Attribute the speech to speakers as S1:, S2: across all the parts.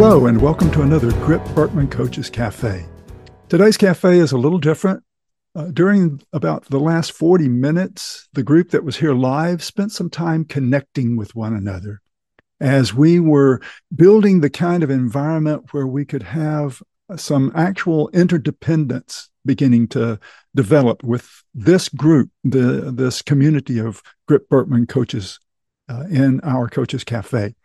S1: Hello, and welcome to another Grip Birkman Coaches Cafe. Today's cafe is a little different. Uh, during about the last 40 minutes, the group that was here live spent some time connecting with one another as we were building the kind of environment where we could have some actual interdependence beginning to develop with this group, the, this community of Grip Birkman coaches uh, in our Coaches Cafe.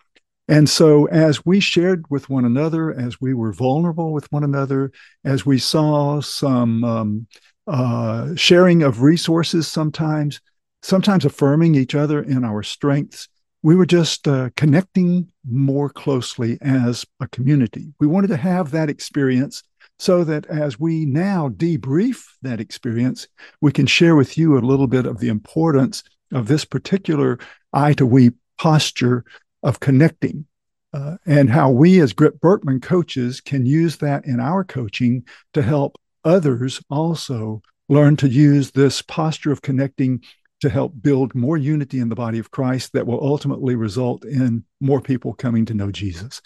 S1: And so, as we shared with one another, as we were vulnerable with one another, as we saw some um, uh, sharing of resources sometimes, sometimes affirming each other in our strengths, we were just uh, connecting more closely as a community. We wanted to have that experience so that as we now debrief that experience, we can share with you a little bit of the importance of this particular I to we posture of connecting uh, and how we as Grip Birkman coaches can use that in our coaching to help others also learn to use this posture of connecting to help build more unity in the body of Christ that will ultimately result in more people coming to know Jesus.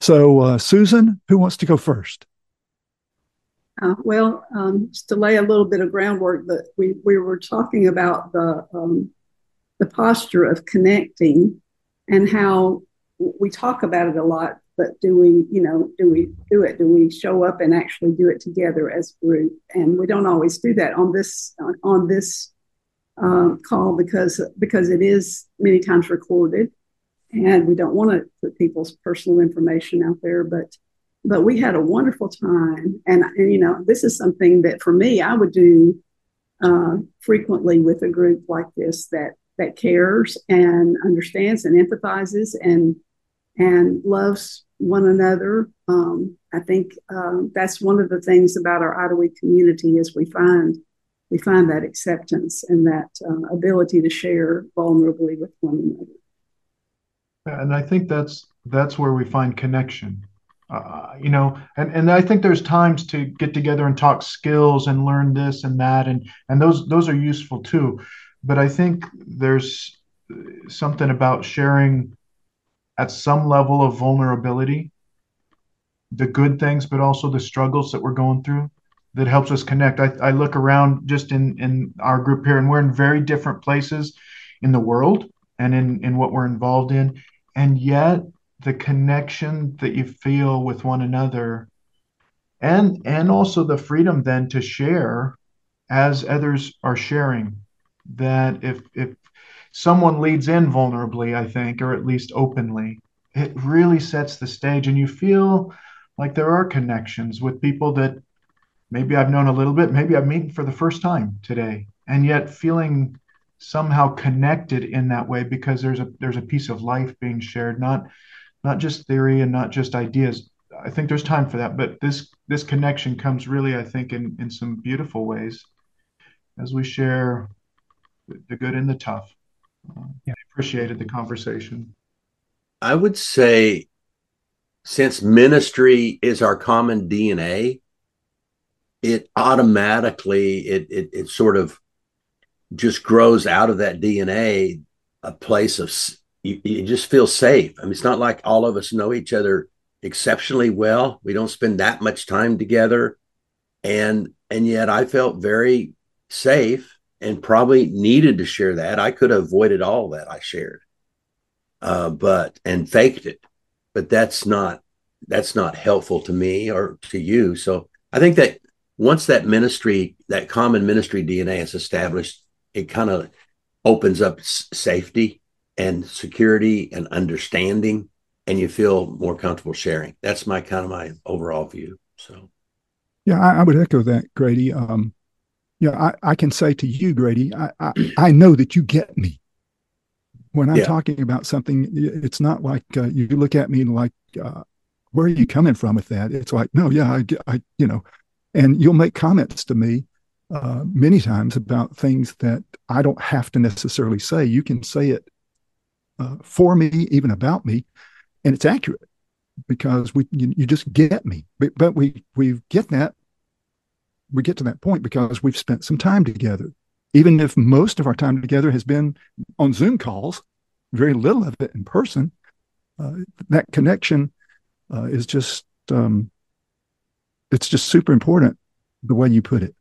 S1: So, uh, Susan, who wants to go first?
S2: Uh, well, um, just to lay a little bit of groundwork, that we, we were talking about the um, the posture of connecting and how we talk about it a lot, but do we, you know, do we do it? Do we show up and actually do it together as a group? And we don't always do that on this on this um, call because because it is many times recorded, and we don't want to put people's personal information out there, but but we had a wonderful time and, and you know this is something that for me i would do uh, frequently with a group like this that that cares and understands and empathizes and and loves one another. Um, I think um, that's one of the things about our I to We community is we find we find that acceptance and that uh, ability to share vulnerably with one another.
S3: And I think that's that's where we find connection. Uh, you know, and, and I think there's times to get together and talk skills and learn this and that, and and those those are useful too but I think there's something about sharing at some level of vulnerability the good things, but also the struggles that we're going through that helps us connect. I, I look around just in, in our group here, and we're in very different places in the world and in, in what we're involved in. And yet, the connection that you feel with one another and and also the freedom then to share as others are sharing that if if someone leads in vulnerably, I think, or at least openly, it really sets the stage, and you feel like there are connections with people that maybe I've known a little bit, maybe I've met for the first time today, and yet feeling somehow connected in that way because there's a there's a piece of life being shared, not not just theory and not just ideas. I think there's time for that, but this this connection comes really, I think, in in some beautiful ways as we share the good and the tough. Uh, yeah. I appreciated the conversation.
S4: I would say, since ministry is our common DNA, it automatically it it, it sort of just grows out of that DNA a place of you, you just feel safe. I mean, it's not like all of us know each other exceptionally well. We don't spend that much time together, and and yet I felt very safe and probably needed to share that. I could have avoided all that I shared, uh, but and faked it. But that's not that's not helpful to me or to you. So I think that once that ministry, that common ministry DNA is established, it kind of opens up safety and security and understanding, and you feel more comfortable sharing. That's my kind of my overall view. So,
S1: yeah, I, I would echo that, Grady. Um, you know, I, I can say to you, Grady, I, I, I know that you get me. When I'm yeah. talking about something, it's not like uh, you look at me like, uh, where are you coming from with that? It's like, no, yeah, I, I you know, and you'll make comments to me uh, many times about things that I don't have to necessarily say. You can say it uh, for me, even about me, and it's accurate because we you, you just get me. But, but we we get that we get to that point because we've spent some time together. Even if most of our time together has been on Zoom calls, very little of it in person, uh, that connection uh, is just um, it's just super important the way you put it.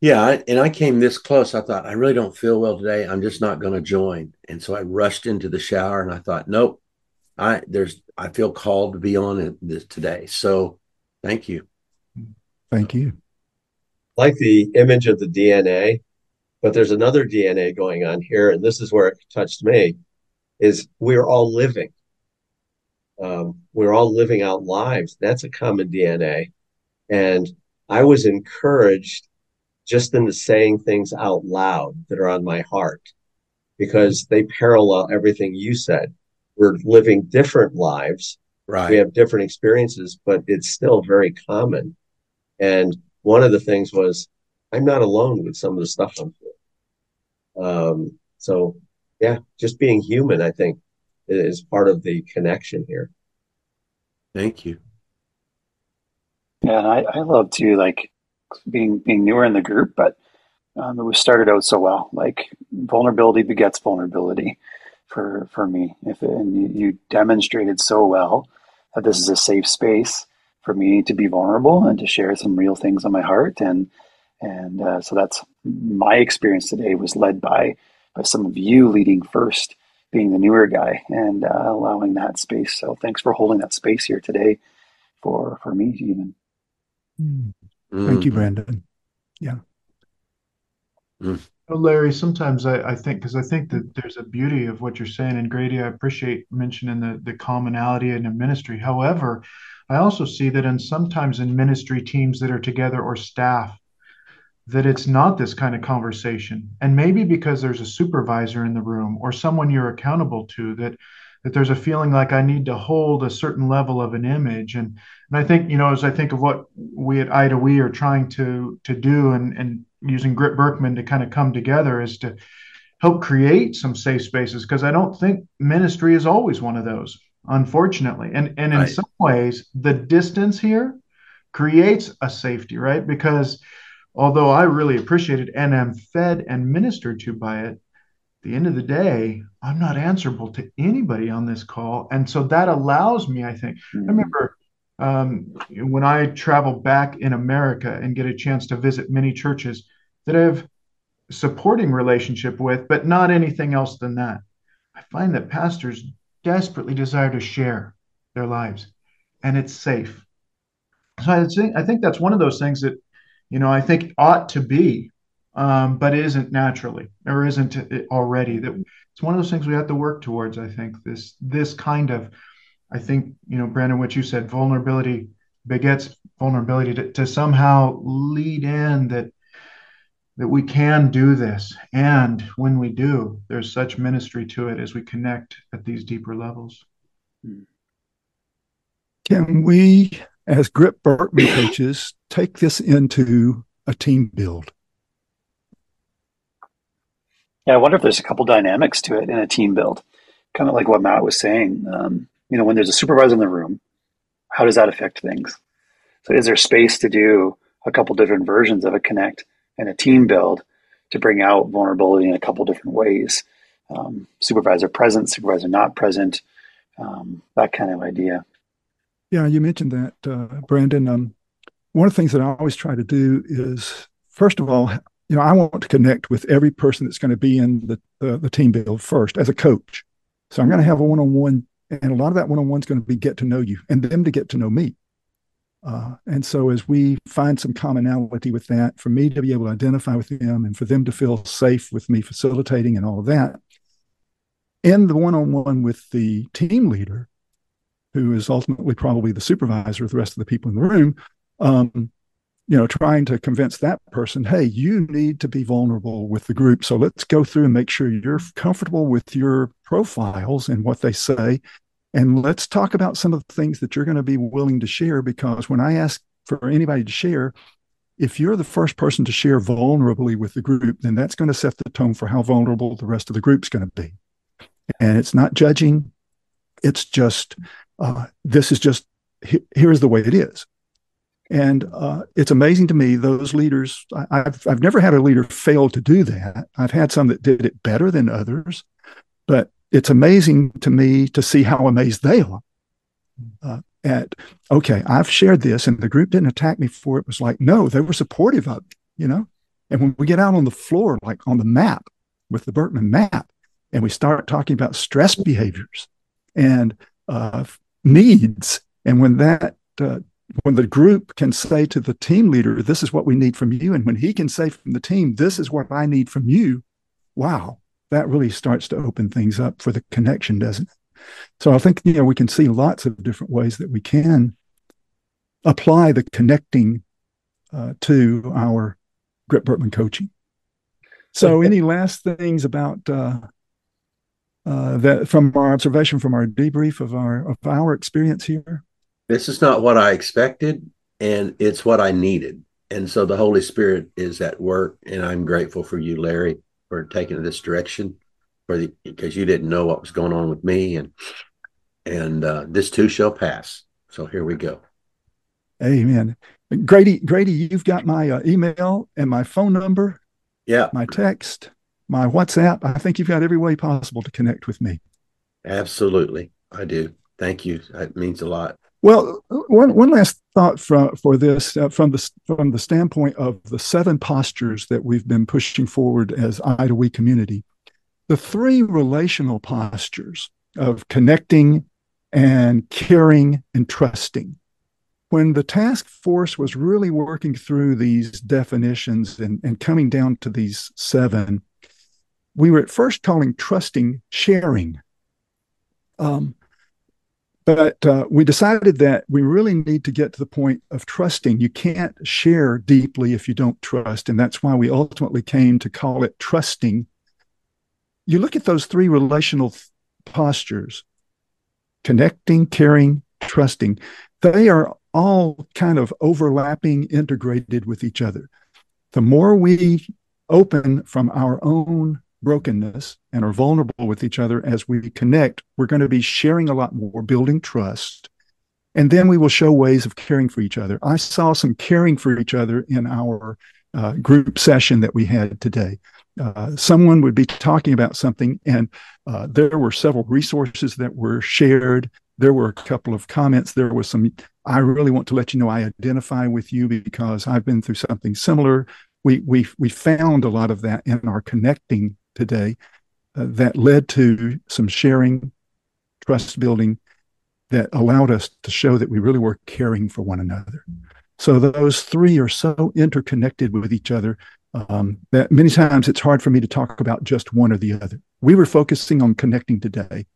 S4: Yeah, and I came this close. I thought I really don't feel well today. I'm just not going to join, and so I rushed into the shower, and I thought, nope, I there's I feel called to be on it this today. So, thank you.
S1: Thank you.
S5: like the image of the DNA, but there's another DNA going on here, and this is where it touched me. Is we're all living. Um, we're all living out lives. That's a common DNA, and I was encouraged just into saying things out loud that are on my heart because they parallel everything you said. We're living different lives.
S4: Right.
S5: We have different experiences, but it's still very common. And one of the things was, I'm not alone with some of the stuff I'm feeling. Um, so, yeah, just being human, I think, is part of the connection here.
S4: Thank you.
S6: Yeah, and I, I love to like being being newer in the group, but um, it was started out so well. Like vulnerability begets vulnerability for for me. If it, and you, you demonstrated so well that this is a safe space for me to be vulnerable and to share some real things on my heart, and and uh, so that's my experience today was led by by some of you leading first, being the newer guy and uh, allowing that space. So thanks for holding that space here today for for me even.
S1: Mm. Thank you, Brandon. Yeah.
S3: Mm. Larry, sometimes I, I think because I think that there's a beauty of what you're saying, and Grady, I appreciate mentioning the the commonality in the ministry. However, I also see that in sometimes in ministry teams that are together or staff, that it's not this kind of conversation, and maybe because there's a supervisor in the room or someone you're accountable to that that there's a feeling like I need to hold a certain level of an image. And and I think, you know, as I think of what we at I to We are trying to to do and and using Grip Birkman to kind of come together is to help create some safe spaces because I don't think ministry is always one of those, unfortunately. And and in right. some ways, the distance here creates a safety, right? Because although I really appreciate it and am fed and ministered to by it, the end of the day, I'm not answerable to anybody on this call. And so that allows me, I think. Mm-hmm. I remember um, when I travel back in America and get a chance to visit many churches that I have supporting relationship with, but not anything else than that. I find that pastors desperately desire to share their lives and it's safe. So I think, I think that's one of those things that, you know, I think ought to be um, but isn't naturally or isn't already. That it's one of those things we have to work towards. I think this this kind of, I think you know, Brandon, what you said, vulnerability begets vulnerability to, to somehow lead in that that we can do this, and when we do, there's such ministry to it as we connect at these deeper levels.
S1: Can we, as Grip Birkman coaches, take this into a team build?
S6: Yeah, I wonder if there's a couple dynamics to it in a team build, kind of like what Matt was saying. Um, you know, when there's a supervisor in the room, how does that affect things? So, is there space to do a couple different versions of a connect and a team build to bring out vulnerability in a couple different ways? Um, supervisor present, supervisor not present, um, that kind of idea.
S1: Yeah, you mentioned that, uh, Brandon. Um, one of the things that I always try to do is, first of all, you know, I want to connect with every person that's going to be in the, the, the team build first as a coach. So I'm going to have a one on one, and a lot of that one on one is going to be get to know you and them to get to know me. Uh, and so as we find some commonality with that, for me to be able to identify with them and for them to feel safe with me facilitating and all of that, in the one on one with the team leader, who is ultimately probably the supervisor of the rest of the people in the room, um, you know, trying to convince that person, hey, you need to be vulnerable with the group. So let's go through and make sure you're comfortable with your profiles and what they say. And let's talk about some of the things that you're going to be willing to share. Because when I ask for anybody to share, if you're the first person to share vulnerably with the group, then that's going to set the tone for how vulnerable the rest of the group's going to be. And it's not judging, it's just, uh, this is just, here's the way it is. And uh, it's amazing to me, those leaders, I, have I've never had a leader fail to do that. I've had some that did it better than others, but it's amazing to me to see how amazed they are uh, at, okay, I've shared this and the group didn't attack me for it. it was like, no, they were supportive of it, you know? And when we get out on the floor, like on the map with the Birkman map, and we start talking about stress behaviors and uh, needs, and when that uh, when the group can say to the team leader, "This is what we need from you," and when he can say from the team, "This is what I need from you," wow, that really starts to open things up for the connection, doesn't it? So I think you know we can see lots of different ways that we can apply the connecting uh, to our Grip Birkman coaching. So, any last things about uh, uh, that from our observation from our debrief of our of our experience here?
S4: This is not what I expected, and it's what I needed. And so the Holy Spirit is at work, and I'm grateful for you, Larry, for taking this direction, for the because you didn't know what was going on with me, and and uh, this too shall pass. So here we go.
S1: Amen. Grady, Grady, you've got my uh, email and my phone number.
S4: Yeah.
S1: My text, my WhatsApp. I think you've got every way possible to connect with me.
S4: Absolutely. I do. Thank you. That means a lot.
S1: Well, one, one last thought for, for this uh, from the from the standpoint of the seven postures that we've been pushing forward as I to We community. The three relational postures of connecting and caring and trusting when the task force was really working through these definitions and, and coming down to these seven, we were at first calling trusting sharing. Um, but uh, we decided that we really need to get to the point of trusting. You can't share deeply if you don't trust. And that's why we ultimately came to call it trusting. You look at those three relational postures connecting, caring, trusting. They are all kind of overlapping, integrated with each other. The more we open from our own brokenness and are vulnerable with each other as we connect, we're going to be sharing a lot more, building trust. And then we will show ways of caring for each other. I saw some caring for each other in our uh, group session that we had today. Uh, someone would be talking about something, and uh, there were several resources that were shared. There were a couple of comments. There was some I really want to let you know I identify with you because I've been through something similar. We we we found a lot of that in our connecting today uh, that led to some sharing, trust building that allowed us to show that we really were caring for one another. So those three are so interconnected with each other um, that many times it's hard for me to talk about just one or the other. We were focusing on connecting today,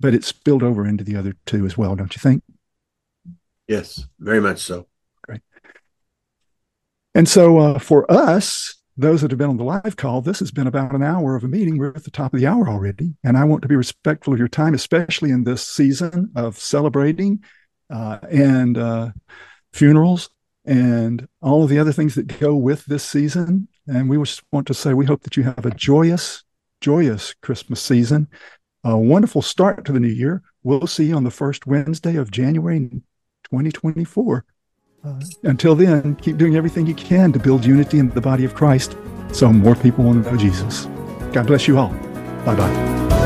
S1: but it spilled over into the other two as well, don't you think?
S4: Yes, very much so.
S1: Great. And so uh, for us, those that have been on the live call, this has been about an hour of a meeting. We're at the top of the hour already. And I want to be respectful of your time, especially in this season of celebrating uh, and uh, funerals and all of the other things that go with this season. And we just want to say we hope that you have a joyous, joyous Christmas season, a wonderful start to the new year. We'll see you on the first Wednesday of January 2024. Uh, until then, keep doing everything you can to build unity in the body of Christ so more people will know Jesus. God bless you all. Bye bye.